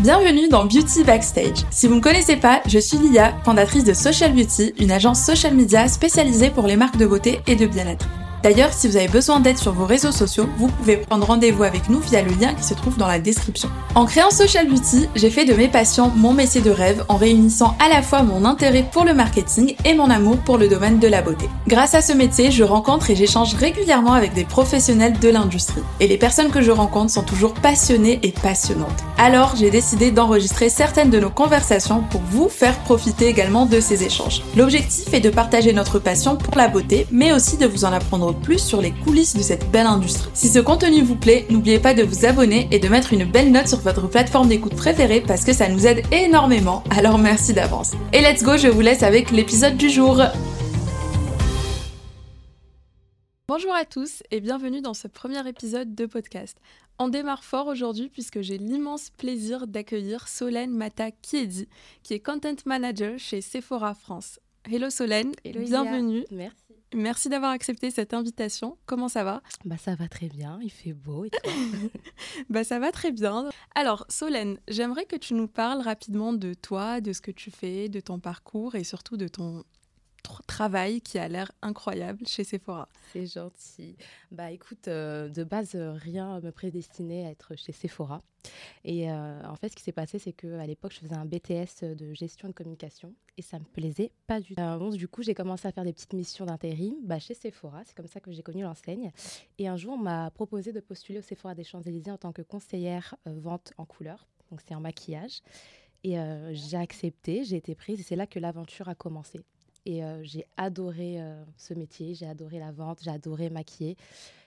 Bienvenue dans Beauty Backstage. Si vous ne me connaissez pas, je suis Lia, fondatrice de Social Beauty, une agence social media spécialisée pour les marques de beauté et de bien-être. D'ailleurs, si vous avez besoin d'aide sur vos réseaux sociaux, vous pouvez prendre rendez-vous avec nous via le lien qui se trouve dans la description. En créant Social Beauty, j'ai fait de mes passions mon métier de rêve en réunissant à la fois mon intérêt pour le marketing et mon amour pour le domaine de la beauté. Grâce à ce métier, je rencontre et j'échange régulièrement avec des professionnels de l'industrie. Et les personnes que je rencontre sont toujours passionnées et passionnantes. Alors, j'ai décidé d'enregistrer certaines de nos conversations pour vous faire profiter également de ces échanges. L'objectif est de partager notre passion pour la beauté, mais aussi de vous en apprendre plus sur les coulisses de cette belle industrie. Si ce contenu vous plaît, n'oubliez pas de vous abonner et de mettre une belle note sur votre plateforme d'écoute préférée parce que ça nous aide énormément, alors merci d'avance. Et let's go, je vous laisse avec l'épisode du jour. Bonjour à tous et bienvenue dans ce premier épisode de podcast. On démarre fort aujourd'hui puisque j'ai l'immense plaisir d'accueillir Solène Mata Kiedi, qui est Content Manager chez Sephora France. Hello Solène, bienvenue. Merci. Merci d'avoir accepté cette invitation. Comment ça va? Bah ça va très bien, il fait beau et toi? Bah ça va très bien. Alors Solène, j'aimerais que tu nous parles rapidement de toi, de ce que tu fais, de ton parcours et surtout de ton travail qui a l'air incroyable chez Sephora. C'est gentil. Bah écoute, euh, de base, euh, rien me prédestinait à être chez Sephora. Et euh, en fait, ce qui s'est passé, c'est qu'à l'époque, je faisais un BTS de gestion de communication et ça me plaisait pas du tout. du coup, j'ai commencé à faire des petites missions d'intérim bah, chez Sephora. C'est comme ça que j'ai connu l'enseigne. Et un jour, on m'a proposé de postuler au Sephora des Champs-Élysées en tant que conseillère vente en couleur. Donc, c'est en maquillage. Et j'ai accepté, j'ai été prise et c'est là que l'aventure a commencé. Et euh, j'ai adoré euh, ce métier, j'ai adoré la vente, j'ai adoré maquiller.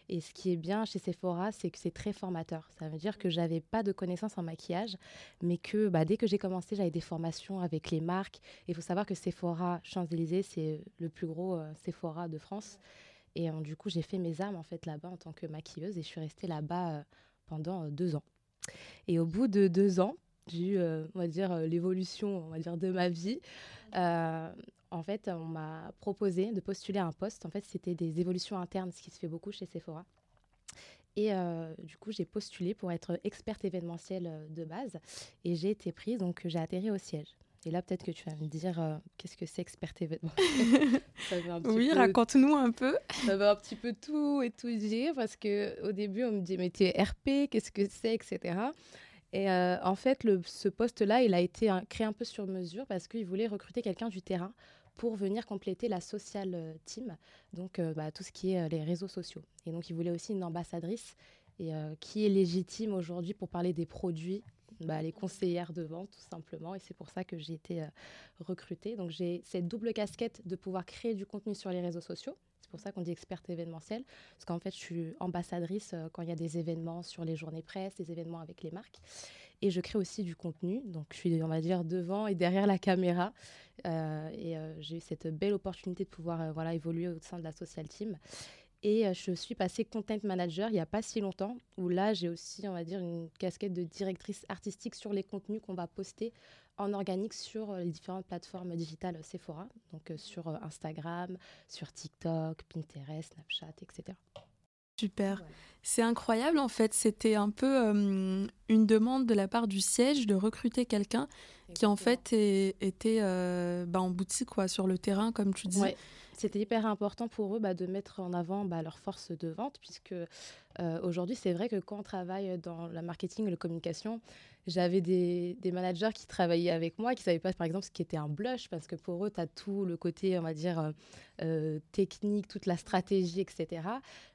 Et ce qui est bien chez Sephora, c'est que c'est très formateur. Ça veut dire que j'avais pas de connaissances en maquillage, mais que bah, dès que j'ai commencé, j'avais des formations avec les marques. Il faut savoir que Sephora Champs-Élysées, c'est le plus gros euh, Sephora de France. Et du coup, j'ai fait mes armes en fait là-bas en tant que maquilleuse et je suis restée là-bas pendant deux ans. Et au bout de deux ans, j'ai eu, on va dire, l'évolution, on va dire, de ma vie en fait, on m'a proposé de postuler à un poste. En fait, c'était des évolutions internes, ce qui se fait beaucoup chez Sephora. Et euh, du coup, j'ai postulé pour être experte événementielle euh, de base. Et j'ai été prise, donc j'ai atterri au siège. Et là, peut-être que tu vas me dire, euh, qu'est-ce que c'est experte événementielle? Oui, raconte-nous un peu. Ça va un petit peu tout et tout dire, parce qu'au début, on me dit, mais tu es RP, qu'est-ce que c'est, etc. Et en fait, le, ce poste-là, il a été créé un peu sur mesure parce qu'il voulait recruter quelqu'un du terrain pour venir compléter la social euh, team, donc euh, bah, tout ce qui est euh, les réseaux sociaux. Et donc, il voulait aussi une ambassadrice et, qui est légitime aujourd'hui pour parler des produits, bah, les conseillères de vente tout simplement. Et c'est pour ça que j'ai été recrutée. Donc, j'ai cette double casquette de pouvoir créer du contenu sur les réseaux sociaux. C'est pour ça qu'on dit experte événementielle, parce qu'en fait, je suis ambassadrice quand il y a des événements sur les journées presse, des événements avec les marques. Et je crée aussi du contenu. Donc, je suis, on va dire, devant et derrière la caméra. Euh, et euh, j'ai eu cette belle opportunité de pouvoir euh, voilà, évoluer au sein de la social team. Et je suis passée content manager il n'y a pas si longtemps, où là, j'ai aussi, on va dire, une casquette de directrice artistique sur les contenus qu'on va poster en organique sur les différentes plateformes digitales Sephora, donc sur Instagram, sur TikTok, Pinterest, Snapchat, etc. Super. C'est incroyable en fait. C'était un peu une demande de la part du siège de recruter quelqu'un qui en fait était euh, bah, en boutique quoi, sur le terrain, comme tu dis. C'était hyper important pour eux bah, de mettre en avant bah, leur force de vente, puisque euh, aujourd'hui, c'est vrai que quand on travaille dans la marketing et la communication, j'avais des, managers qui travaillaient avec moi, qui ne savaient pas, par exemple, ce qui était un blush, parce que pour eux, tu as tout le côté, on va dire, euh, euh, technique, toute la stratégie, etc.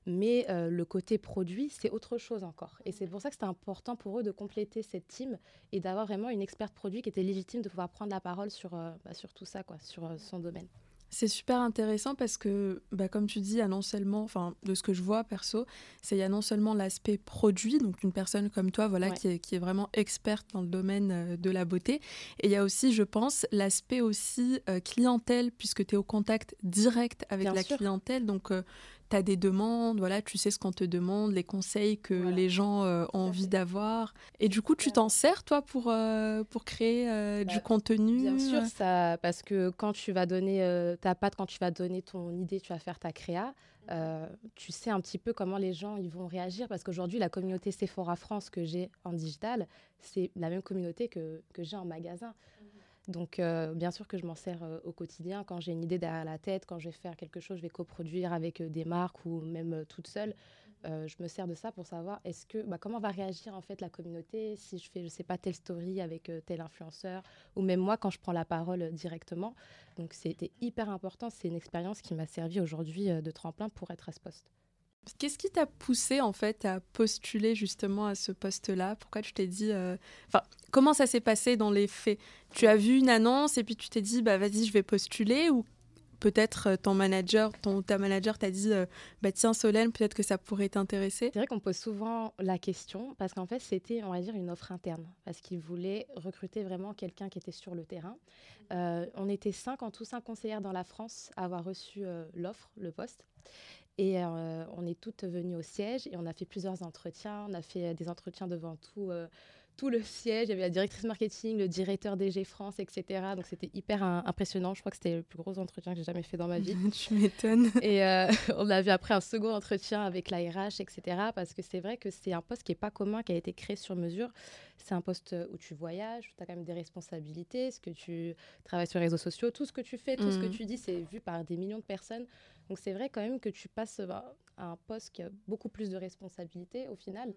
Mais le côté produit, c'est autre chose encore. Et c'est pour ça que c'était important pour eux de compléter cette team et d'avoir vraiment une experte produit qui était légitime de pouvoir prendre la parole sur, bah, sur tout ça, quoi, sur son domaine. C'est super intéressant parce que, bah, comme tu dis, il y a non seulement, enfin, de ce que je vois perso, c'est il y a non seulement l'aspect produit, donc une personne comme toi, voilà, qui, est, qui, est, vraiment experte dans le domaine euh, de la beauté, et il y a aussi, je pense, l'aspect aussi euh, clientèle, puisque tu es au contact direct avec la clientèle, donc euh, tu as des demandes, voilà, tu sais ce qu'on te demande, les conseils que les gens euh, ont envie d'avoir. Et du coup, tu t'en sers, toi, pour, euh, pour créer euh, du bah, contenu Bien sûr, ça, parce que quand tu vas donner ta patte, quand tu vas donner ton idée, tu vas faire ta créa, tu sais un petit peu comment les gens ils vont réagir parce qu'aujourd'hui, la communauté Sephora France que j'ai en digital, c'est la même communauté que, que j'ai en magasin. Mmh. Donc, bien sûr que je m'en sers au quotidien. Quand j'ai une idée derrière la tête, quand je vais faire quelque chose, je vais coproduire avec des marques ou même toute seule. Euh, je me sers de ça pour savoir est-ce que bah, comment va réagir en fait la communauté si je fais je sais pas telle story avec euh, tel influenceur ou même moi quand je prends la parole euh, directement. Donc c'était hyper important. C'est une expérience qui m'a servi aujourd'hui de tremplin pour être à ce poste. Qu'est-ce qui t'a poussé en fait à postuler justement à ce poste-là? Pourquoi tu t'es dit, enfin, comment ça s'est passé dans les faits? Tu as vu une annonce et puis tu t'es dit, bah vas-y, je vais postuler ou peut-être euh, ton manager, ton, ta manager t'a dit euh, bah tiens Solène, peut-être que ça pourrait t'intéresser? C'est vrai qu'on pose souvent la question parce qu'en fait c'était on va dire une offre interne parce qu'ils voulaient recruter vraiment quelqu'un qui était sur le terrain. Euh, on était cinq en tout, cinq conseillères dans la France à avoir reçu l'offre, le poste. Et on est toutes venues au siège et on a fait plusieurs entretiens. On a fait des entretiens devant tout tout le siège. Il y avait la directrice marketing, le directeur DG France, etc. Donc c'était hyper impressionnant. Je crois que c'était le plus gros entretien que j'ai jamais fait dans ma vie. tu m'étonnes. Et euh, on a vu après un second entretien avec la RH, etc. Parce que c'est vrai que c'est un poste qui n'est pas commun, qui a été créé sur mesure. C'est un poste où tu voyages, où tu as quand même des responsabilités, ce que tu travailles sur les réseaux sociaux, tout ce que tu fais, tout ce que mmh. tu dis, c'est vu par des millions de personnes. Donc c'est vrai quand même que tu passes bah, à un poste qui a beaucoup plus de responsabilités au final.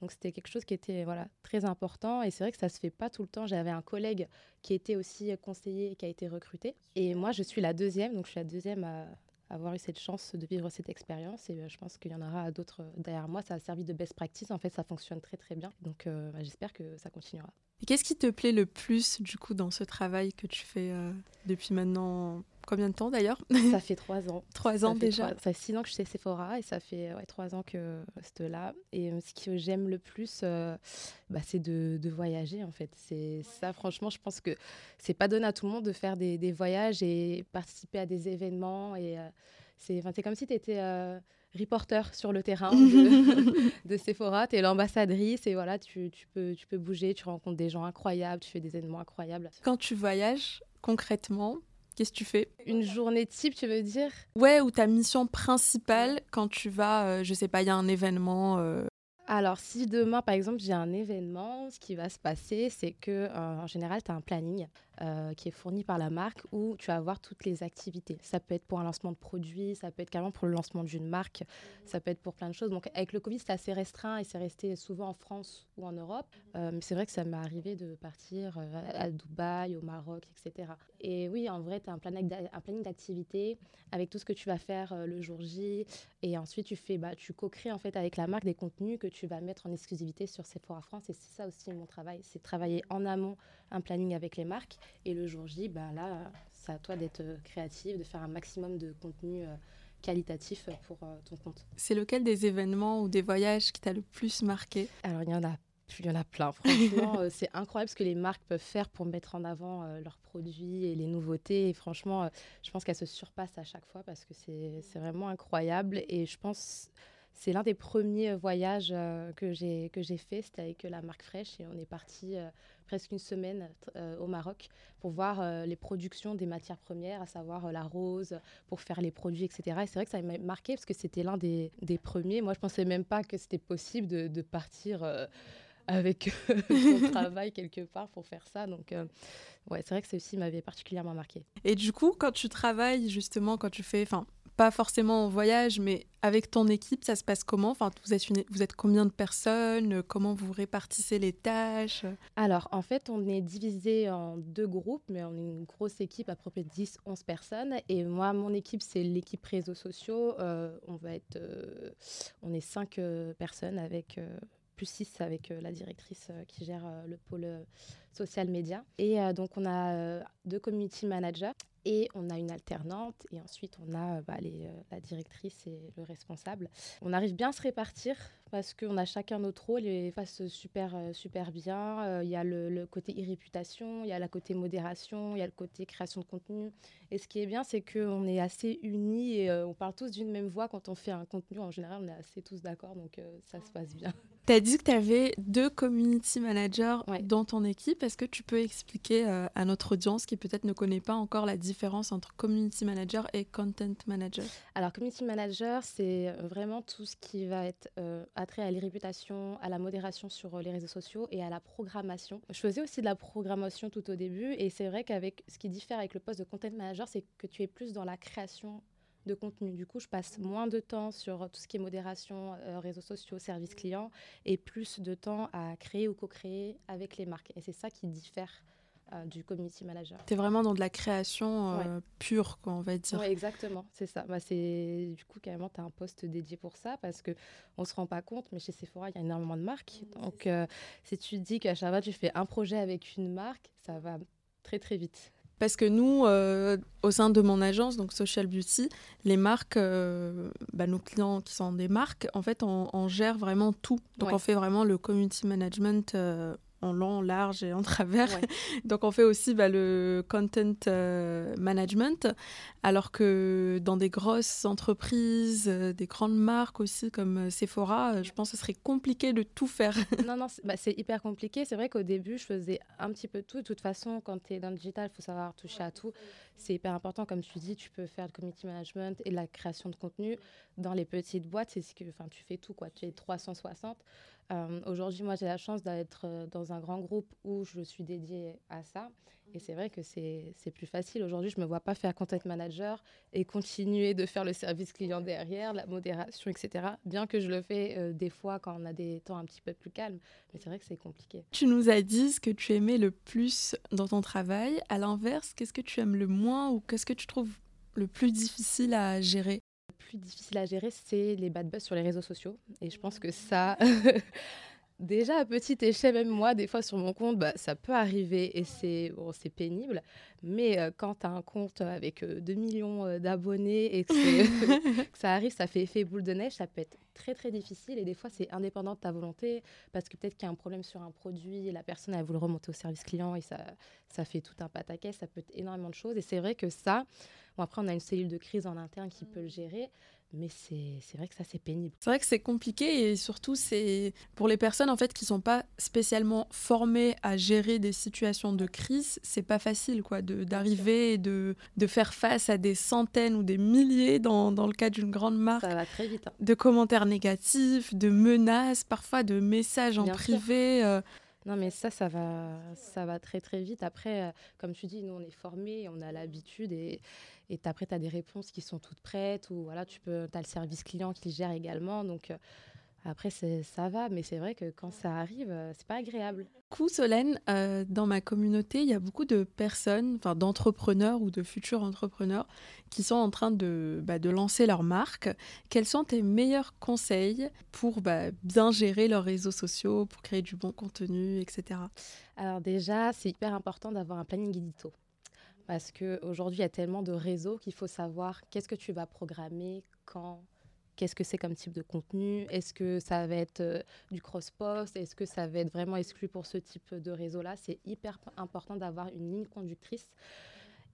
Donc c'était quelque chose qui était voilà, très important et c'est vrai que ça se fait pas tout le temps. J'avais un collègue qui était aussi conseiller et qui a été recruté et moi je suis la deuxième, donc je suis la deuxième à avoir eu cette chance de vivre cette expérience et euh, je pense qu'il y en aura d'autres derrière moi. Ça a servi de best practice, en fait ça fonctionne très très bien. Donc euh, bah, j'espère que ça continuera. Et qu'est-ce qui te plaît le plus du coup dans ce travail que tu fais euh, depuis maintenant Combien de temps d'ailleurs Ça fait trois ans. trois ans déjà Ça fait six ans que je suis Sephora et ça fait ouais, trois ans que c'est là. Et euh, ce que j'aime le plus, euh, bah, c'est de, de, voyager en fait. C'est ça, franchement, je pense que c'est pas donné à tout le monde de faire des, des voyages et participer à des événements. Et euh, c'est comme si tu étais reporter sur le terrain de, de Sephora, tu es l'ambassadrice et voilà, tu, tu, peux, tu peux bouger, tu rencontres des gens incroyables, tu fais des événements incroyables. Quand tu voyages, concrètement, Qu'est-ce que tu fais Une journée type, tu veux dire? Ouais, ou ta mission principale quand tu vas, euh, je sais pas, il y a un événement euh, alors, si demain, par exemple, j'ai un événement, ce qui va se passer, c'est que euh, en général, tu as un planning euh, qui est fourni par la marque où tu vas avoir toutes les activités. Ça peut être pour un lancement de produit, ça peut être carrément pour le lancement d'une marque, ça peut être pour plein de choses. Donc, avec le Covid, c'est assez restreint et c'est resté souvent en France ou en Europe. Mais c'est vrai que ça m'est arrivé de partir à Dubaï, au Maroc, etc. Et oui, en vrai, tu as un planning d'activités avec tout ce que tu vas faire le jour J. Et ensuite, tu fais, bah, tu co-crées en fait avec la marque des contenus que tu vas mettre en exclusivité sur Sephora France. Et c'est ça aussi mon travail, c'est travailler en amont un planning avec les marques. Et le jour J, bah là, c'est à toi d'être euh, créatif, de faire un maximum de contenu euh, qualitatif pour euh, ton compte. C'est lequel des événements ou des voyages qui t'a le plus marqué? Alors, il y en a il y en a plein. Franchement, c'est incroyable ce que les marques peuvent faire pour mettre en avant leurs produits et les nouveautés. Et franchement, je pense qu'elles se surpassent à chaque fois parce que c'est vraiment incroyable. Et je pense c'est l'un des premiers euh, voyages euh, que j'ai que j'ai fait. C'était avec euh, la marque Fraîche et on est parti presque une semaine au Maroc pour voir les productions des matières premières, à savoir la rose, pour faire les produits, etc. Et c'est vrai que ça m'a marqué parce que c'était l'un des, des, premiers. Moi, je pensais même pas que c'était possible de, de partir avec son travail quelque part pour faire ça. Donc, ouais, c'est vrai que ça aussi m'avait particulièrement marqué. Et du coup, quand tu travailles, justement, quand tu fais, enfin, pas forcément en voyage, mais avec ton équipe, ça se passe comment? Enfin, vous, êtes vous êtes combien de personnes? Comment vous répartissez les tâches? Alors, en fait, on est divisé en deux groupes, mais on est une grosse équipe, à peu près 10-11 personnes. Et moi, mon équipe, c'est l'équipe réseaux sociaux. Euh, on va être... Euh, on est cinq euh, personnes avec... plus 6 avec la directrice qui gère le pôle social média. Et donc, on a deux community managers et on a une alternante et ensuite on a bah, euh, la directrice et le responsable. On arrive bien à se répartir parce qu'on a chacun notre rôle et face super, euh, super bien. Euh, il y a le, côté e-réputation, il y a la côté modération, il y a le côté création de contenu. Et ce qui est bien, c'est qu'on est assez unis et on parle tous d'une même voix quand on fait un contenu. En général, on est assez tous d'accord, donc ça se passe bien. Tu as dit que tu avais deux community managers dans ton équipe. Est-ce que tu peux expliquer à notre audience qui peut-être ne connaît pas encore la différence entre community manager et content manager? Alors, community manager, c'est vraiment tout ce qui va être attrait à l'irréputation, à la modération sur euh, les réseaux sociaux et à la programmation. Je faisais aussi de la programmation tout au début et c'est vrai qu'avec ce qui diffère avec le poste de content manager, c'est que tu es plus dans la création de contenu. Du coup, je passe moins de temps sur tout ce qui est modération, euh, réseaux sociaux, services clients et plus de temps à créer ou co-créer avec les marques. Et c'est ça qui diffère euh, du community manager. Tu es vraiment dans de la création euh, pure, quoi, on va dire. Oui, exactement, c'est ça. Bah, c'est du coup carrément tu as un poste dédié pour ça parce que on se rend pas compte, mais chez Sephora il y a énormément de marques. Donc euh, si tu dis qu'à chaque fois tu fais un projet avec une marque, ça va très très vite. Parce que nous, au sein de mon agence, donc Social Beauty, les marques, bah, nos clients qui sont des marques, en fait, on, gère vraiment tout. Donc, on fait vraiment le community management en long, large et en travers. Donc on fait aussi bah, le content euh, management, alors que dans des grosses entreprises, euh, des grandes marques aussi comme euh, Sephora, je pense que ce serait compliqué de tout faire. non, non, c'est bah, hyper compliqué. C'est vrai qu'au début, je faisais un petit peu tout. De toute façon, quand tu es dans le digital, il faut savoir toucher à tout. C'est hyper important, comme tu dis, tu peux faire le community management et la création de contenu. Dans les petites boîtes, c'est ce que, enfin, tu fais tout, quoi. Tu es 360. Euh, aujourd'hui, moi, j'ai la chance d'être euh, dans un grand groupe où je suis dédiée à ça. Et c'est vrai que c'est plus facile. Aujourd'hui, je ne me vois pas faire content manager et continuer de faire le service client derrière, la modération, etc. Bien que je le fais euh, des fois quand on a des temps un petit peu plus calmes. Mais c'est vrai que c'est compliqué. Tu nous as dit ce que tu aimais le plus dans ton travail. À l'inverse, qu'est-ce que tu aimes le moins ou qu'est-ce que tu trouves le plus difficile à gérer? Plus difficile à gérer, c'est les bad buzz sur les réseaux sociaux. Et je pense que ça, déjà à petite échelle, même moi, des fois sur mon compte, bah, ça peut arriver et c'est bon, pénible. Mais euh, quand tu as un compte avec 2 euh, millions euh, d'abonnés et que, que, ça arrive, ça fait effet boule de neige, ça peut être très très difficile. Et des fois, c'est indépendant de ta volonté parce que peut-être qu'il y a un problème sur un produit et la personne, elle voulu le remonter au service client et ça, ça fait tout un pataquès. Ça peut être énormément de choses. Et c'est vrai que ça, bon, après, on a une cellule de crise en interne qui peut le gérer. Mais c'est vrai que ça, c'est pénible. C'est vrai que c'est compliqué et surtout, c'est pour les personnes en fait qui sont pas spécialement formées à gérer des situations de crise, c'est pas facile quoi d'arriver et de, de, faire face à des centaines ou des milliers dans, dans le cas d'une grande marque. Ça va très vite. Hein. De commentaires négatifs, de menaces, parfois de messages en privé. Euh. Non, mais ça, ça va, ça va très, très vite. Après, euh, comme tu dis, nous, on est formés, on a l'habitude et, et après, tu as des réponses qui sont toutes prêtes ou voilà, tu peux, as le service client qui gère également. Donc, euh, après, ça va, mais c'est vrai que quand ça arrive, euh, c'est pas agréable. Coup, Solène, euh, dans ma communauté, il y a beaucoup de personnes, enfin d'entrepreneurs ou de futurs entrepreneurs qui sont en train de, bah, de lancer leur marque. Quels sont tes meilleurs conseils pour bah, bien gérer leurs réseaux sociaux, pour créer du bon contenu, etc. Alors déjà, c'est hyper important d'avoir un planning édito parce qu'aujourd'hui, il y a tellement de réseaux qu'il faut savoir qu'est-ce que tu vas programmer, quand, qu'est-ce que c'est comme type de contenu, est-ce que ça va être euh, du cross-post, est-ce que ça va être vraiment exclu pour ce type de réseau-là? C'est hyper important d'avoir une ligne conductrice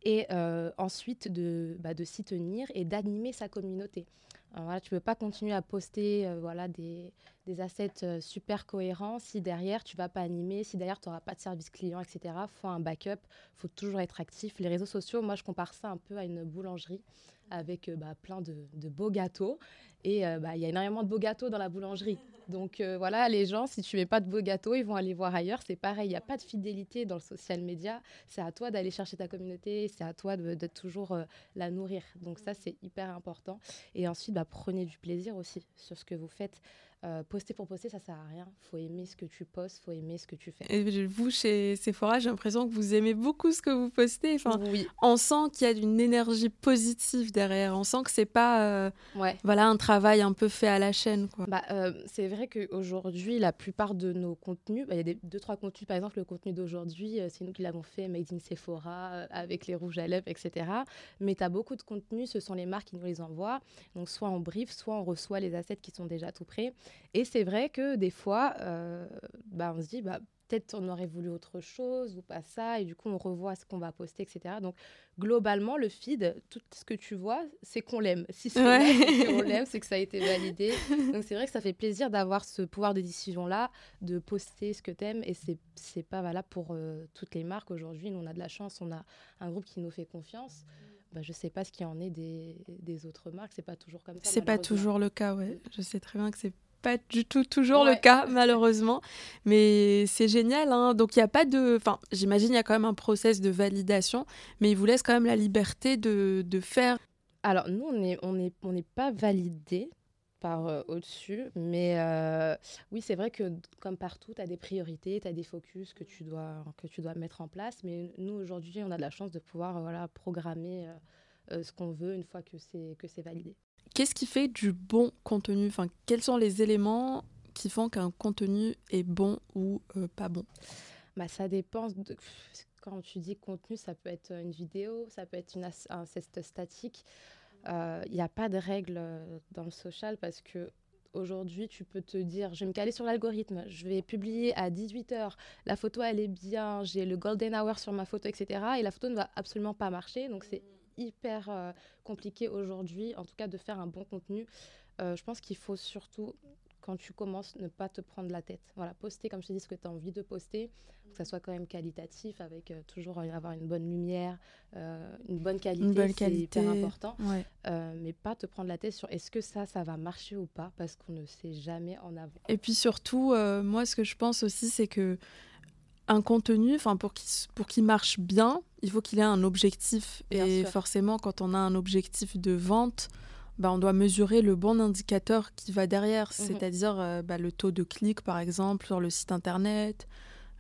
et euh, ensuite de, bah, de s'y tenir et d'animer sa communauté. voilà, tu ne peux pas continuer à poster euh, voilà, des, des assets super cohérents si derrière tu vas pas animer, si derrière tu n'auras pas de service client, etc. Il faut un backup, il faut toujours être actif. Les réseaux sociaux, moi je compare ça un peu à une boulangerie avec bah, plein de, beaux gâteaux. Et bah, il y a énormément de beaux gâteaux dans la boulangerie. Donc euh, voilà, les gens, si tu mets pas de beaux gâteaux, ils vont aller voir ailleurs. C'est pareil, il n'y a pas de fidélité dans le social media. C'est à toi d'aller chercher ta communauté, c'est à toi de, toujours euh, la nourrir. Donc ça, c'est hyper important. Et ensuite, bah, prenez du plaisir aussi sur ce que vous faites. Euh, poster pour poster, ça sert à rien. Faut aimer ce que tu postes, faut aimer ce que tu fais. Et vous, chez Sephora, j'ai l'impression que vous aimez beaucoup ce que vous postez. Enfin, oui. On sent qu'il y a une énergie positive derrière. On sent que c'est pas euh, voilà, un travail un peu fait à la chaîne. Quoi. Bah, euh, c'est vrai qu'aujourd'hui, la plupart de nos contenus, bah, il y a des, deux, trois contenus, par exemple, le contenu d'aujourd'hui, c'est nous qui l'avons fait, Made in Sephora, avec les rouges à lèvres, etc. Mais tu as beaucoup de contenus, ce sont les marques qui nous les envoient. Donc, soit en brief, soit on reçoit les assets qui sont déjà tout prêts. Et c'est vrai que des fois, bah, on se dit, bah, peut-être on aurait voulu autre chose ou pas ça, et du coup on revoit ce qu'on va poster, etc. Donc globalement, le feed, tout ce que tu vois, c'est qu'on l'aime. Si c'est qu'on l'aime, c'est que ça a été validé. Donc c'est vrai que ça fait plaisir d'avoir ce pouvoir de décision-là, de poster ce que tu aimes, et c'est pas valable pour euh, toutes les marques aujourd'hui. Nous, on a de la chance, on a un groupe qui nous fait confiance. Bah, je sais pas ce qu'il en est des, des autres marques, c'est pas toujours comme ça. C'est pas toujours le cas, ouais. Je sais très bien que c'est pas du tout toujours le cas, malheureusement. Mais c'est génial. Hein. Donc, il n'y a pas de. Enfin, j'imagine, il y a quand même un process de validation, mais il vous laisse quand même la liberté de, de faire. Alors, nous, on n'est on est, on est pas validé par euh, au-dessus. Mais euh, oui, c'est vrai que comme partout, tu as des priorités, tu as des focus que tu, dois, que tu dois mettre en place. Mais nous, aujourd'hui, on a de la chance de pouvoir voilà, programmer euh, ce qu'on veut une fois que c'est validé. Qu'est-ce qui fait du bon contenu? Enfin, Quels sont les éléments qui font qu'un contenu est bon ou euh, pas bon? Bah, Ça dépend. Quand tu dis contenu, ça peut être une vidéo, ça peut être un test statique. Il euh, n'y a pas de règle euh, dans le social parce que aujourd'hui, tu peux te dire, je vais me caler sur l'algorithme, je vais publier à 18h, la photo elle est bien, j'ai le golden hour sur ma photo, etc. Et la photo ne va absolument pas marcher. Donc c'est hyper euh, compliqué aujourd'hui, en tout cas de faire un bon contenu. Euh, je pense qu'il faut surtout, quand tu commences, ne pas te prendre la tête. Voilà, poster, comme je te dis, ce que tu as envie de poster, que ça soit quand même qualitatif, avec euh, toujours avoir une bonne lumière, une bonne qualité, une bonne qualité. c'est hyper important. mais pas te prendre la tête sur est-ce que ça, ça va marcher ou pas, parce qu'on ne sait jamais en avant. Et puis surtout, moi, ce que je pense aussi, c'est que un contenu, enfin pour qu'il pour qu'il marche bien, il faut qu'il ait un objectif. et forcément, quand on a un objectif de vente, bah, on doit mesurer le bon indicateur qui va derrière, mhm. c'est-à-dire euh, bah, le taux de clic, par exemple, sur le site internet,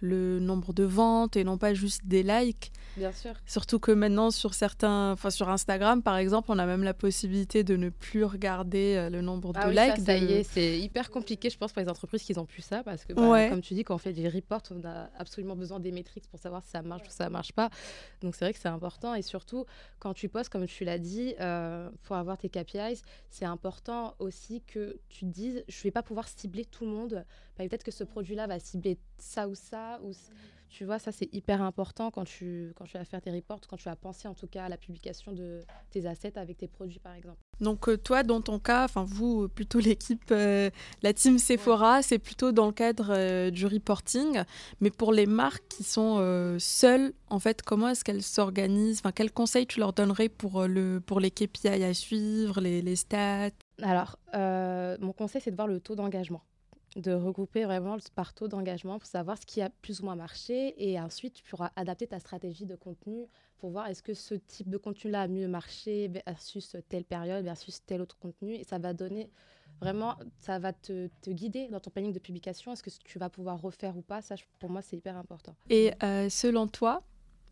le nombre de ventes et non pas juste des likes. Bien sûr. Surtout que maintenant sur certains, enfin sur Instagram par exemple, on a même la possibilité de ne plus regarder euh, le nombre de ah likes. Ça, y est, c'est hyper compliqué, je pense, pour les entreprises qui ont pu ça, parce que bah, comme tu dis, quand on fait des reports, on a absolument besoin des métriques pour savoir si ça marche ou ça marche pas. Donc c'est vrai que c'est important et surtout quand tu postes, comme tu l'as dit, euh, pour avoir tes KPIs, c'est important aussi que tu te dises, je vais pas pouvoir cibler tout le monde. Bah, peut-être que ce produit-là va cibler ça ou ça ou tu vois, ça c'est hyper important quand tu, quand tu vas faire tes reports, quand tu vas penser en tout cas à la publication de tes assets avec tes produits par exemple. Donc euh, toi, dans ton cas, enfin vous, plutôt l'équipe, euh, la team Sephora, c'est plutôt dans le cadre euh, du reporting. Mais pour les marques qui sont seules, en fait, comment est-ce qu'elles s'organisent? Enfin, quels conseils tu leur donnerais pour, le, pour les KPI à suivre, les, les stats? Alors, mon conseil, c'est de voir le taux d'engagement de regrouper vraiment par taux d'engagement pour savoir ce qui a plus ou moins marché et ensuite tu pourras adapter ta stratégie de contenu pour voir est-ce que ce type de contenu-là a mieux marché versus telle période versus tel autre contenu et ça va donner vraiment, ça va te, guider dans ton planning de publication. Est-ce que tu vas pouvoir refaire ou pas Ça, pour moi, c'est hyper important. Et euh, selon toi,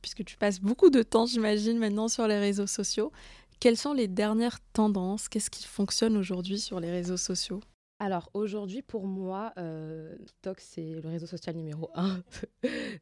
puisque tu passes beaucoup de temps, j'imagine, maintenant sur les réseaux sociaux, quelles sont les dernières tendances? Qu'est-ce qui fonctionne aujourd'hui sur les réseaux sociaux? Alors aujourd'hui, pour moi, euh, TikTok, c'est le réseau social numéro un.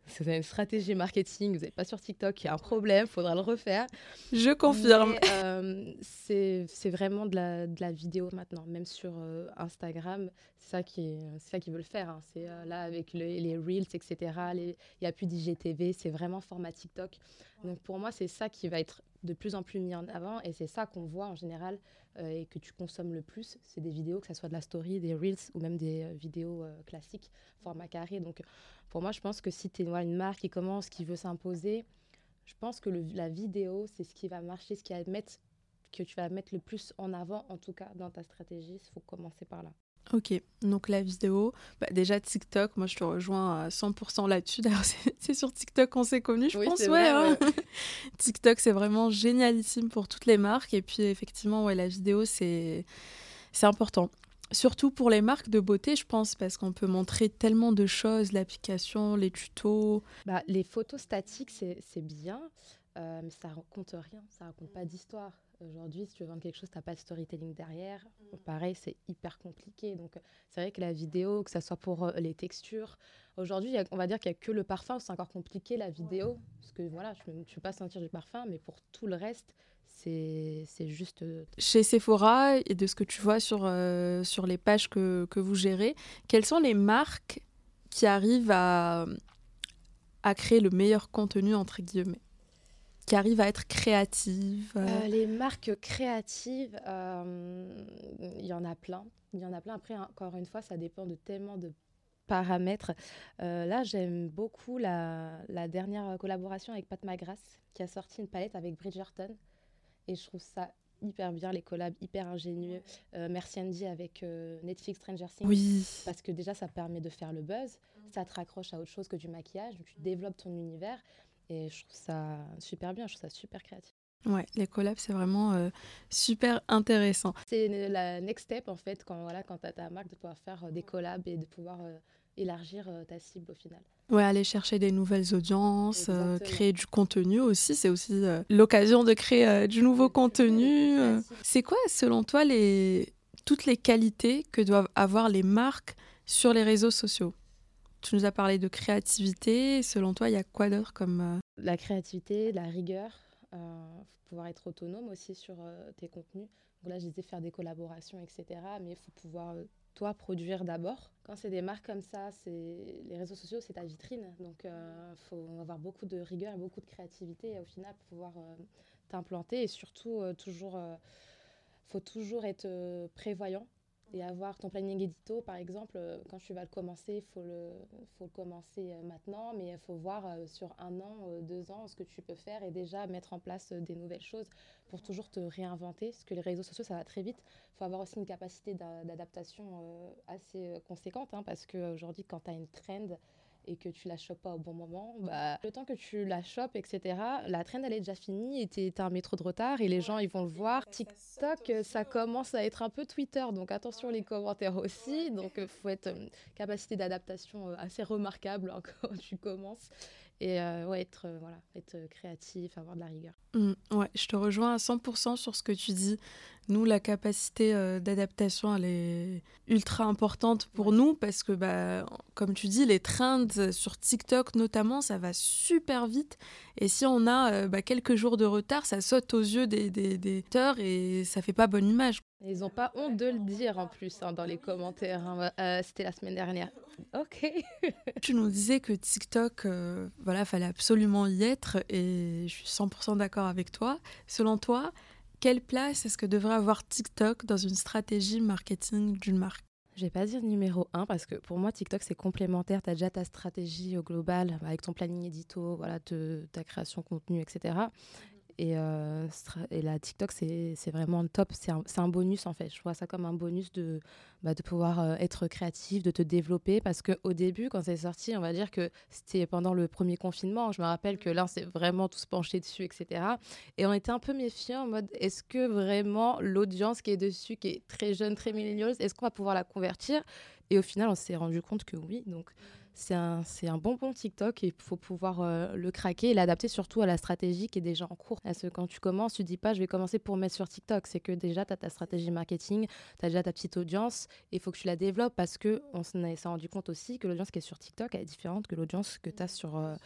c'est une stratégie marketing. Vous n'êtes pas sur TikTok, il y a un problème, il faudra le refaire. Je confirme. Euh, c'est vraiment de la, de la, vidéo maintenant, même sur euh, Instagram. C'est ça qui qu'ils veulent faire. Hein. C'est là avec les Reels, etc. Il n'y a plus d'IGTV, c'est vraiment format TikTok. Donc pour moi, c'est ça qui va être de plus en plus mis en avant et c'est ça qu'on voit en général et que tu consommes le plus, c'est des vidéos, que ce soit de la story, des reels ou même des euh, vidéos euh, classiques, format carré. Donc pour moi, je pense que si tu es une marque qui commence, qui veut s'imposer, je pense que la vidéo, c'est ce qui va marcher, ce qui va mettre, que tu vas mettre le plus en avant, en tout cas dans ta stratégie. Il faut commencer par là. Ok, donc la vidéo, bah déjà TikTok, moi je te rejoins à 100% là-dessus. D'ailleurs, c'est sur TikTok qu'on s'est connus, je pense. Ouais, hein. TikTok, c'est vraiment génialissime pour toutes les marques. Et puis effectivement, ouais, la vidéo, c'est important. Surtout pour les marques de beauté, je pense, parce qu'on peut montrer tellement de choses, l'application, les tutos. Bah, les photos statiques, c'est bien, euh, mais ça raconte rien, ça raconte pas d'histoire. Aujourd'hui, si tu veux vendre quelque chose, tu n'as pas de storytelling derrière. Mm. Pareil, c'est hyper compliqué. Donc, c'est vrai que la vidéo, que ce soit pour les textures, aujourd'hui, on va dire qu'il n'y a que le parfum, c'est encore compliqué la vidéo. Parce que voilà, je ne peux pas sentir du parfum, mais pour tout le reste, c'est juste. Chez Sephora, et de ce que tu vois sur, sur les pages que, que vous gérez, quelles sont les marques qui arrivent à, à créer le meilleur contenu, entre guillemets? Qui arrivent à être créatives euh euh, Les marques créatives, euh, il y en a plein. Il y en a plein. Après, encore une fois, ça dépend de tellement de paramètres. là, j'aime beaucoup la, la, dernière collaboration avec Pat McGrath, qui a sorti une palette avec Bridgerton. Et je trouve ça hyper bien, les collabs hyper ingénieux. merci Andy avec Netflix Stranger Things. Oui. Parce que déjà, ça permet de faire le buzz. Ça te raccroche à autre chose que du maquillage. tu développes ton univers. Et je trouve ça super bien, je trouve ça super créatif. Ouais, les collabs, c'est vraiment euh, super intéressant. C'est la next step, en fait, quand, voilà, quand tu as ta marque, de pouvoir faire euh, des collabs et de pouvoir euh, élargir ta cible au final. Ouais, aller chercher des nouvelles audiences, créer du contenu aussi, c'est aussi l'occasion de créer du nouveau contenu. c'est quoi, selon toi, les... toutes les qualités que doivent avoir les marques sur les réseaux sociaux? Tu nous as parlé de créativité. Selon toi, il y a quoi d'autre comme... Euh, la créativité, la rigueur. Euh, pouvoir être autonome aussi sur euh, tes contenus. Donc là, je disais faire des collaborations, etc. Mais il faut pouvoir, toi, produire d'abord. Quand c'est des marques comme ça, les réseaux sociaux, c'est ta vitrine. Donc il faut avoir beaucoup de rigueur et beaucoup de créativité au final pouvoir t'implanter. Et surtout, toujours, faut toujours être prévoyant et avoir ton planning édito, par exemple, euh, quand tu vas le commencer, il faut le, faut le commencer euh, maintenant, mais il faut voir euh, sur un an, deux ans, ce que tu peux faire et déjà mettre en place des nouvelles choses pour toujours te réinventer, parce que les réseaux sociaux, ça va très vite. Il faut avoir aussi une capacité d'adaptation assez conséquente, hein, parce qu'aujourd'hui, quand tu as une trend, et que tu la chopes pas au bon moment, bah, le temps que tu la chopes, etc., la traîne, elle est déjà finie et tu as un métro de retard et les gens, ils vont le voir. TikTok, ça commence à être un peu Twitter, donc attention les commentaires aussi. Donc, il faut être une capacité d'adaptation euh, assez remarquable hein, quand tu commences et euh, ouais, être, euh, voilà, être créatif, avoir de la rigueur. Mmh, ouais, je te rejoins à 100% sur ce que tu dis. Nous, la capacité euh, d'adaptation, elle est ultra importante pour nous parce que, bah, comme tu dis, les trends sur TikTok notamment, ça va super vite. Et si on a bah, quelques jours de retard, ça saute aux yeux des, des, des et ça fait pas bonne image. Ils n'ont pas honte de le dire en plus hein, dans les commentaires. Hein. C'était la semaine dernière. Ok. tu nous disais que TikTok, euh, voilà, fallait absolument y être et je suis 100% d'accord avec toi. Selon toi, quelle place est-ce que devrait avoir TikTok dans une stratégie marketing d'une marque? Je vais pas dire numéro un parce que pour moi, TikTok, c'est complémentaire. Tu as déjà ta stratégie au global avec ton planning édito, voilà, ta création contenu, etc. Et, euh, et la TikTok, c'est vraiment top. C'est un, un, bonus, en fait. Je vois ça comme un bonus de, bah, de pouvoir euh, être créatif, de te développer. Parce qu'au début, quand c'est sorti, on va dire que c'était pendant le premier confinement. Je me rappelle que là, on s'est vraiment tous penchés dessus, etc. Et on était un peu méfiants en mode est-ce que vraiment l'audience qui est dessus, qui est très jeune, très millennials, est-ce qu'on va pouvoir la convertir? Et au final, on s'est rendu compte que oui. Donc c'est un, un bon bon TikTok et il faut pouvoir euh, le craquer et l'adapter surtout à la stratégie qui est déjà en cours. Parce que quand tu commences, tu dis pas je vais commencer pour mettre sur TikTok. C'est que déjà tu as ta stratégie marketing, tu as déjà ta petite audience et il faut que tu la développes parce qu'on s'est rendu compte aussi que l'audience qui est sur TikTok est différente que l'audience que tu as sur. Euh,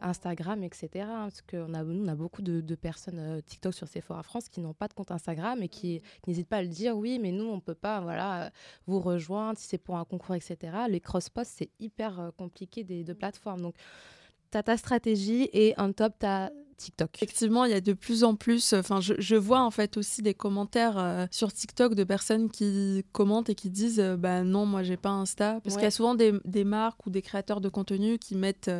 Instagram, etc. Hein, parce qu'on a, on a beaucoup de, personnes euh, TikTok sur Sephora France qui n'ont pas de compte Instagram et qui, n'hésitent pas à le dire, oui, mais nous, on ne peut pas voilà, vous rejoindre si c'est pour un concours, etc. Les cross-posts, c'est hyper euh, compliqué des deux plateformes. Donc, tu as ta stratégie et en top, tu as TikTok. Effectivement, il y a de plus en plus, enfin, je, vois en fait aussi des commentaires euh, sur TikTok de personnes qui commentent et qui disent, bah non, moi j'ai pas Insta, parce qu'il y a souvent des, des, marques ou des créateurs de contenu qui mettent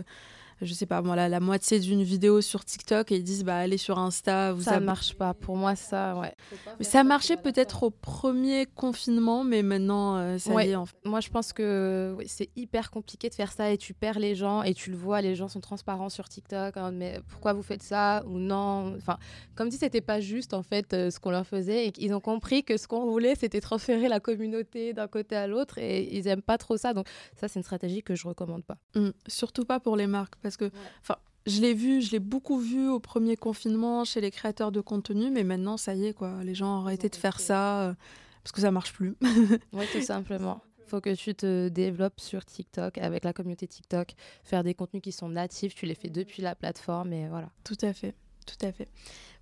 je sais pas, voilà, la moitié d'une vidéo sur TikTok et ils disent, bah, allez sur Insta. Vous ça ne marche pas. Pour moi, ça, ouais. Mais ça marchait peut-être au premier confinement, mais maintenant, euh, ça y est. En fait. Moi, je pense que c'est hyper compliqué de faire ça et tu perds les gens et tu le vois, les gens sont transparents sur TikTok. Hein, mais pourquoi vous faites ça ou non? Enfin, comme si c'était pas juste, en fait, euh, ce qu'on leur faisait et qu'ils ont compris que ce qu'on voulait, c'était transférer la communauté d'un côté à l'autre et ils aiment pas trop ça. Donc, ça, c'est une stratégie que je recommande pas. Mmh. surtout pas pour les marques parce que, enfin, je l'ai vu, je l'ai beaucoup vu au premier confinement chez les créateurs de contenu, mais maintenant, ça y est, quoi. Les gens ont arrêté de faire ça euh, parce que ça marche plus. oui, tout simplement. Il faut que tu te développes sur TikTok avec la communauté TikTok, faire des contenus qui sont natifs, tu les fais depuis la plateforme et voilà. Tout à fait, tout à fait.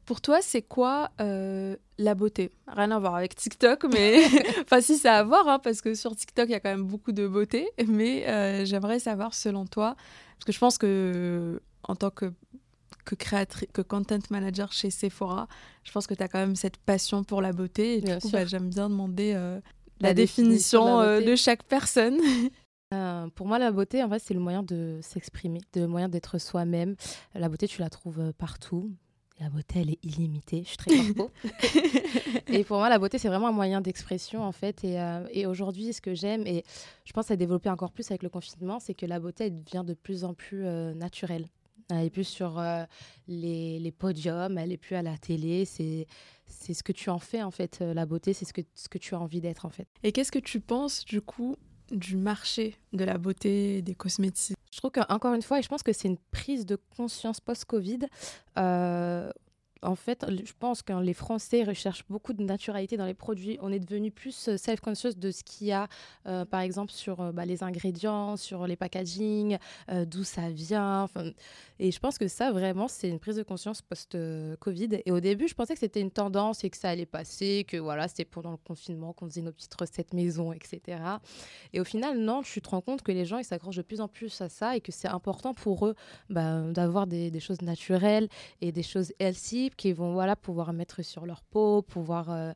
Pour toi, c'est quoi euh, la beauté? Rien à voir avec TikTok, mais enfin si ça a à voir, hein, parce que sur TikTok il y a quand même beaucoup de beauté. Mais euh, j'aimerais savoir selon toi, parce que je pense que en tant que que créatrice, que content manager chez Sephora, je pense que tu as quand même cette passion pour la beauté. Et du coup, bah, j'aime bien demander euh, la, définition, de, chaque personne. pour moi, la beauté, en fait, c'est le moyen de s'exprimer, le moyen d'être soi-même. La beauté, tu la trouves partout, la beauté, elle est illimitée. Je suis très corpo. et pour moi, la beauté, c'est vraiment un moyen d'expression, en fait. Et, euh, et aujourd'hui, ce que j'aime, et je pense à développer encore plus avec le confinement, c'est que la beauté, elle devient de plus en plus euh, naturelle. Elle est plus sur euh, les, les, podiums, elle est plus à la télé. C'est c'est ce que tu en fais, en fait. la beauté, c'est ce que, ce que tu as envie d'être, en fait. Et qu'est-ce que tu penses, du coup, du marché de la beauté des cosmétiques. Je trouve qu'encore une fois, et je pense que c'est une prise de conscience post-Covid, euh, en fait, je pense que les Français recherchent beaucoup de naturalité dans les produits. On est devenu plus euh, self-conscious de ce qu'il y a, euh, par exemple, sur euh, bah, les ingrédients, sur les packaging, d'où ça vient. Et je pense que ça, vraiment, c'est une prise de conscience post-Covid. Et au début, je pensais que c'était une tendance et que ça allait passer, que voilà, c'était pendant le confinement qu'on faisait nos petites recettes maison, etc. Et au final, non, tu te rends compte que les gens, ils s'accrochent de plus en plus à ça et que c'est important pour eux bah, d'avoir des, des, choses naturelles et des choses healthy qui vont voilà, pouvoir mettre sur leur peau, pouvoir euh,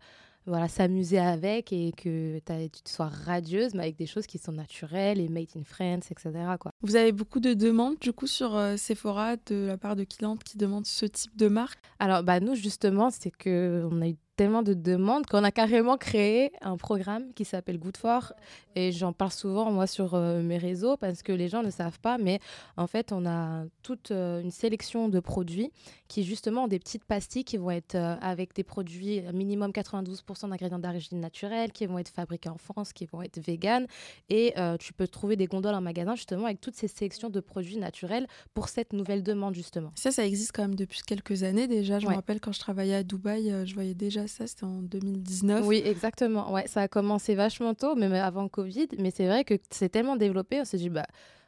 voilà, s'amuser avec et que tu sois radieuse, mais avec des choses qui sont naturelles et made in France, etc. Quoi. Vous avez beaucoup de demandes du coup sur euh, Sephora de la part de clientes qui demandent ce type de marque? Alors bah, nous justement, c'est qu'on a eu tellement de demandes qu'on a carrément créé un programme qui s'appelle Good for. Et j'en parle souvent, moi, sur euh, mes réseaux parce que les gens ne savent pas. Mais en fait, on a toute euh, une sélection de produits qui, justement, ont des petites pastilles qui vont être euh, avec des produits minimum 92% d'ingrédients d'origine naturelle, qui vont être fabriqués en France, qui vont être vegan. Et tu peux trouver des gondoles en magasin, justement, avec toutes ces sélections de produits naturels pour cette nouvelle demande, justement. Ça, ça existe quand même depuis quelques années déjà. Je me rappelle quand je travaillais à Dubaï, je voyais déjà ça, c'était en 2019. Oui, exactement. Ouais, ça a commencé vachement tôt, même avant Covid. Mais c'est vrai que c'est tellement développé, on s'est dit, bah,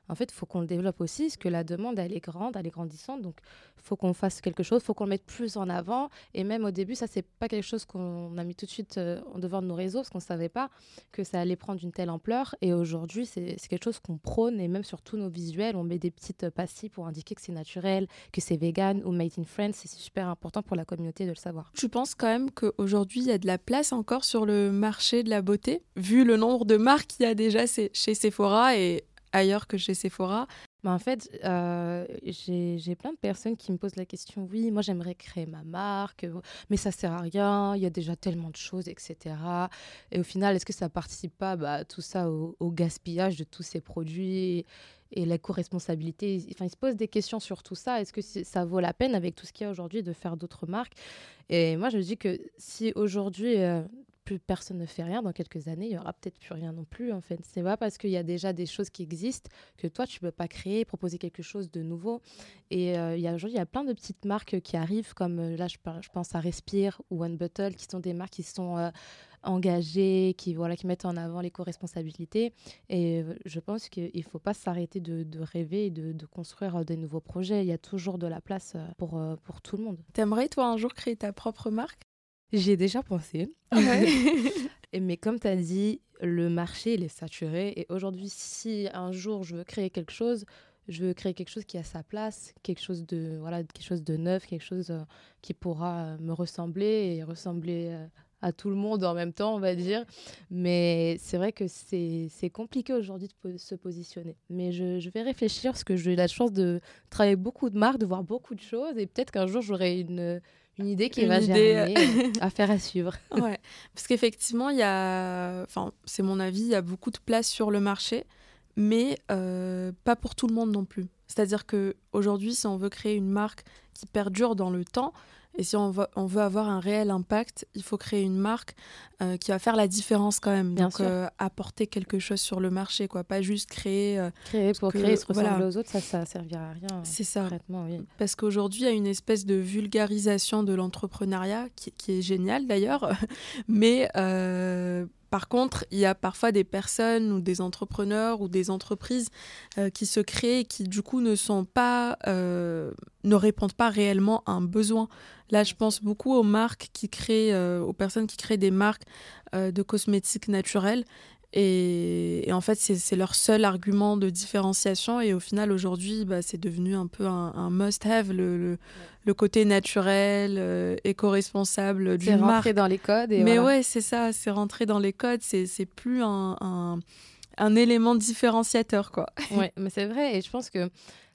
en fait, il faut qu'on le développe aussi, parce que la demande, elle est grande, elle est grandissante. Donc, il faut qu'on fasse quelque chose, il faut qu'on le mette plus en avant. Et même au début, ça, c'est pas quelque chose qu'on a mis tout de suite euh, en devant de nos réseaux, parce qu'on ne savait pas que ça allait prendre une telle ampleur. Et aujourd'hui, c'est quelque chose qu'on prône, et même sur tous nos visuels, on met des petites pastilles pour indiquer que c'est naturel, que c'est vegan ou made in France. C'est super important pour la communauté de le savoir. Tu penses quand même qu'aujourd'hui, il y a de la place encore sur le marché de la beauté, vu le nombre de marques qu'il y a déjà chez Sephora et ailleurs que chez Sephora bah en fait, euh, j'ai plein de personnes qui me posent la question, oui, moi j'aimerais créer ma marque, mais ça sert à rien, il y a déjà tellement de choses, etc. Et au final, est-ce que ça participe pas, bah, tout ça, au, gaspillage de tous ces produits et la co-responsabilité Enfin, ils se posent des questions sur tout ça. Est-ce que ça vaut la peine, avec tout ce qu'il y a aujourd'hui, de faire d'autres marques? Et moi, je dis que si aujourd'hui, euh, plus personne ne fait rien, dans quelques années, il y aura peut-être plus rien non plus. En fait, c'est pas parce qu'il y a déjà des choses qui existent que toi tu peux pas créer, proposer quelque chose de nouveau. Et euh, il y a aujourd'hui, il y a plein de petites marques qui arrivent, comme euh, là, je, pense à Respire ou One Bottle, qui sont des marques qui sont euh, engagées, qui voilà, qui mettent en avant l'éco-responsabilité. Et je pense qu'il faut pas s'arrêter de, rêver et de, de, construire des nouveaux projets. Il y a toujours de la place pour pour tout le monde. T'aimerais toi un jour créer ta propre marque? J'y ai déjà pensé. mais comme tu as dit, le marché, il est saturé. Et aujourd'hui, si un jour je veux créer quelque chose, je veux créer quelque chose qui a sa place, quelque chose de, voilà, quelque chose de neuf, quelque chose euh, qui pourra euh, me ressembler et ressembler euh, à tout le monde en même temps, on va dire. Mais c'est vrai que c'est compliqué aujourd'hui de se positionner. Mais je, je, vais réfléchir parce que j'ai la chance de travailler beaucoup de marques, de voir beaucoup de choses et peut-être qu'un jour j'aurai une une idée qui va germer, euh, à faire à suivre. ouais, parce qu'effectivement, il y a, enfin, c'est mon avis, il y a beaucoup de place sur le marché, mais pas pour tout le monde non plus. C'est-à-dire que aujourd'hui, si on veut créer une marque qui perdure dans le temps, et si on veut, on veut avoir un réel impact, il faut créer une marque euh, qui va faire la différence quand même. Bien Donc euh, apporter quelque chose sur le marché, quoi. Pas juste créer. Euh, créer pour créer, se ressembler aux autres, ça, ça servira à rien. C'est ça. Oui. Parce qu'aujourd'hui, il y a une espèce de vulgarisation de l'entrepreneuriat qui, qui, est géniale d'ailleurs, mais par contre, il y a parfois des personnes ou des entrepreneurs ou des entreprises euh, qui se créent et qui du coup ne sont pas, euh, ne répondent pas réellement à un besoin. Là, je pense beaucoup aux marques qui créent, euh, aux personnes qui créent des marques de cosmétiques naturels et, en fait, c'est leur seul argument de différenciation. Et au final, aujourd'hui, bah, c'est devenu un peu un, must-have, le, le, côté naturel, euh, éco-responsable du marque. C'est rentré dans les codes. Mais ouais, c'est ça, c'est rentré dans les codes. C'est plus un, un, un, élément différenciateur, quoi. Ouais, mais c'est vrai. Et je pense que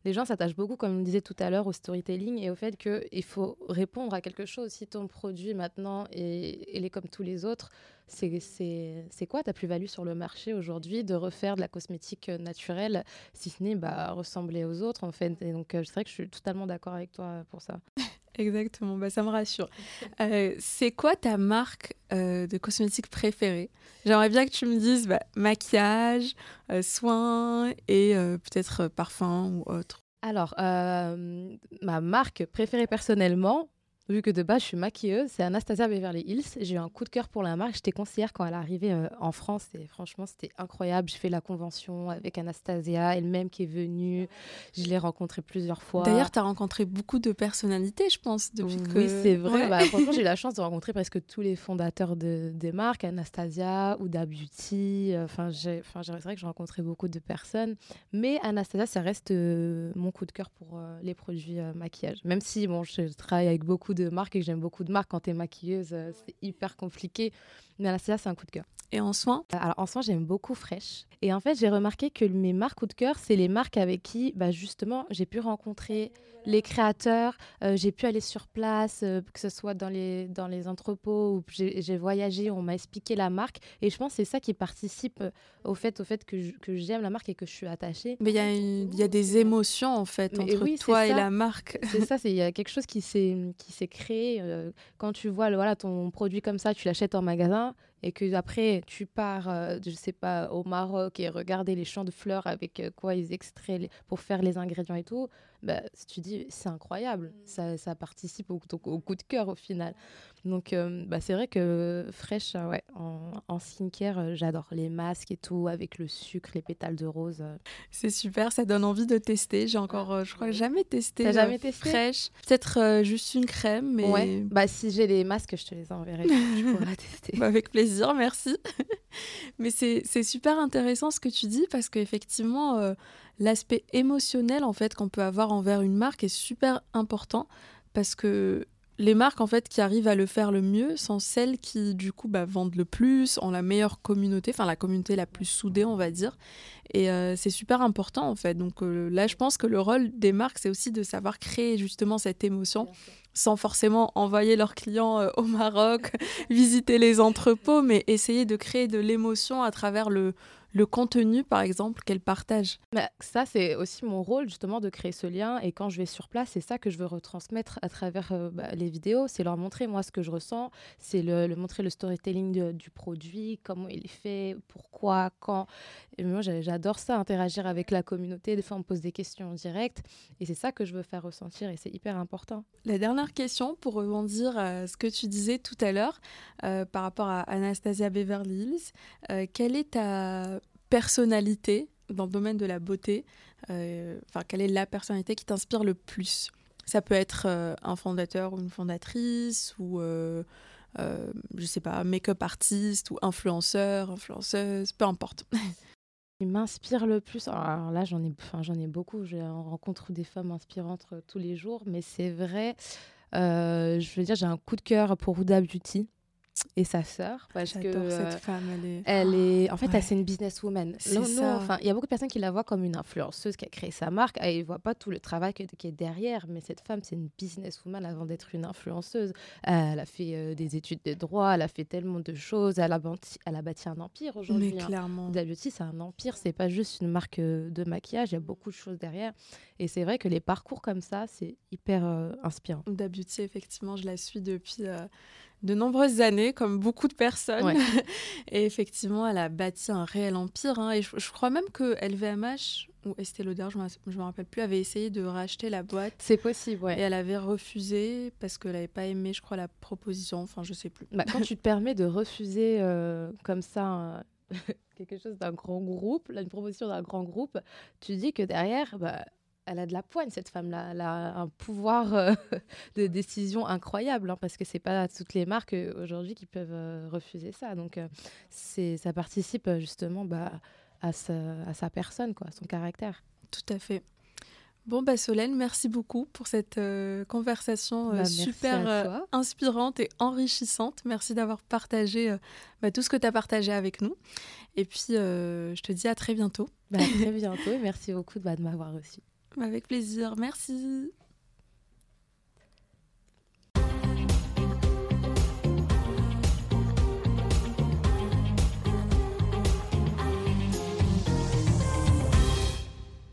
les gens s'attachent beaucoup, comme on disait tout à l'heure, au storytelling et au fait qu'il faut répondre à quelque chose. Si ton produit maintenant est, est comme tous les autres, c'est quoi ta plus-value sur le marché aujourd'hui de refaire de la cosmétique naturelle, si ce n'est bah, ressembler aux autres en fait? Et donc, euh, c'est vrai que je suis totalement d'accord avec toi pour ça. Exactement, bah, ça me rassure. Euh, c'est quoi ta marque euh, de cosmétiques préférée? J'aimerais bien que tu me dises bah, maquillage, euh, soins et peut-être parfum ou autre. Alors, ma marque préférée personnellement, Vu que de base, je suis maquilleuse, c'est Anastasia Beverly Hills. J'ai eu un coup de cœur pour la marque. J'étais conseillère quand elle est arrivée euh, en France et franchement, c'était incroyable. J'ai fait la convention avec Anastasia, elle-même qui est venue. Je l'ai rencontrée plusieurs fois. D'ailleurs, tu as rencontré beaucoup de personnalités, je pense, depuis oui, que... Oui, c'est vrai. Bah, franchement, j'ai eu la chance de rencontrer presque tous les fondateurs de, des marques, Anastasia, Ouda Beauty. Euh, enfin, c'est vrai que j'ai rencontré beaucoup de personnes. Mais Anastasia, ça reste euh, mon coup de cœur pour les produits maquillage. Même si, bon, je travaille avec beaucoup de marques et que j'aime beaucoup de marques. Quand tu maquilleuse, euh, c'est hyper compliqué. Mais là, c'est un coup de cœur. Et en soins? Alors, en soins, j'aime beaucoup Fresh. Et en fait, j'ai remarqué que mes marques coup de cœur, c'est les marques avec qui, bah, justement, j'ai pu rencontrer les créateurs, euh, j'ai pu aller sur place, euh, que ce soit dans les, dans les entrepôts où j'ai voyagé, on m'a expliqué la marque. Et je pense que c'est ça qui participe au fait, au fait que j'aime la marque et que je suis attachée. Mais il y, y, a des émotions, en fait, entre toi et la marque. C'est ça, il y a quelque chose qui s'est créé. Euh, quand tu vois le, voilà, ton produit comme ça, tu l'achètes en magasin et que après tu pars, euh, je sais pas, au Maroc et regarder les champs de fleurs avec euh, quoi ils extraient pour faire les ingrédients et tout, bah, tu dis c'est incroyable, mm. ça, ça, participe au, au, coup de cœur au final. Donc euh, bah, c'est vrai que fraîche, ouais, en, en skincare, j'adore les masques et tout avec le sucre, les pétales de rose. C'est super, ça donne envie de tester. J'ai encore, je crois, jamais testé. T'as jamais testé? fraîche. Peut-être juste une crème, mais ouais. Bah si j'ai les masques, je te les enverrai. je pourrais tester. Bah, avec plaisir merci. Mais c'est super intéressant ce que tu dis parce qu'effectivement, euh, l'aspect émotionnel en fait qu'on peut avoir envers une marque est super important parce que les marques en fait qui arrivent à le faire le mieux sont celles qui du coup bah, vendent le plus, ont la meilleure communauté, enfin la communauté la plus soudée on va dire. Et euh, c'est super important en fait. Donc euh, là je pense que le rôle des marques c'est aussi de savoir créer justement cette émotion sans forcément envoyer leurs clients euh, au Maroc, visiter les entrepôts, mais essayer de créer de l'émotion à travers le, le contenu, par exemple, qu'elle partage. Bah, ça, c'est aussi mon rôle, justement, de créer ce lien. Et quand je vais sur place, c'est ça que je veux retransmettre à travers euh, bah, les vidéos. C'est leur montrer, moi, ce que je ressens. C'est le, montrer le storytelling du produit, comment il est fait, pourquoi, quand. Et moi, j'adore ça, interagir avec la communauté. Des fois, on me pose des questions en direct. Et c'est ça que je veux faire ressentir. Et c'est hyper important. La dernière question, pour rebondir à ce que tu disais tout à l'heure, euh, par rapport à Anastasia Beverly Hills, euh, quelle est ta personnalité dans le domaine de la beauté euh, Enfin, quelle est la personnalité qui t'inspire le plus? Ça peut être euh, un fondateur ou une fondatrice ou euh, je sais pas, make-up artiste ou influenceur, influenceuse, peu importe. qui m'inspire le plus, alors là j'en ai, enfin, j'en ai beaucoup, je rencontre des femmes inspirantes tous les jours, mais c'est vrai, je veux dire j'ai un coup de cœur pour Huda Beauty et sa sœur parce que J'adore euh, cette femme, elle est... elle est, en fait, Ouais. elle, c'est une businesswoman. Non. Enfin, il y a beaucoup de personnes qui la voient comme une influenceuse qui a créé sa marque et ils voient pas tout le travail que- qui est derrière. Mais cette femme, c'est une businesswoman avant d'être une influenceuse. Elle a fait euh, des études de droit, elle a fait tellement de choses. Elle a bâti, elle a bâti un empire Mais aujourd'hui. hein. clairement. Beauty, c'est un empire, c'est pas juste une marque euh, de maquillage, il y a beaucoup de choses derrière. Et c'est vrai que les parcours comme ça, c'est hyper euh, inspirant. Huda Beauty, effectivement, je la suis depuis de nombreuses années, comme beaucoup de personnes. Ouais. et effectivement, elle a bâti un réel empire. hein. et je, je crois même que LVMH ou Estée Lauder, je ne me rappelle plus, avait essayé de racheter la boîte. C'est possible, Et ouais. elle avait refusé parce qu'elle n'avait pas aimé, je crois, la proposition. Enfin, je sais plus. Bah, quand tu te permets de refuser euh, comme ça euh, quelque chose d'un grand groupe, là, une proposition d'un grand groupe, tu dis que derrière, bah, elle a de la poigne, cette femme-là. Elle a un pouvoir euh, de décision incroyable, hein, parce que c'est pas toutes les marques euh, aujourd'hui qui peuvent euh, refuser ça. Donc, c'est, ça participe justement bah, à, sa, à sa personne, quoi, à son caractère. Tout à fait. Bon, bah Solène, merci beaucoup pour cette conversation Bah, super inspirante et enrichissante. Merci d'avoir partagé bah, tout ce que tu as partagé avec nous. Et puis, je te dis à très bientôt. Bah, à très bientôt et merci beaucoup de m'avoir reçu. Avec plaisir. Merci.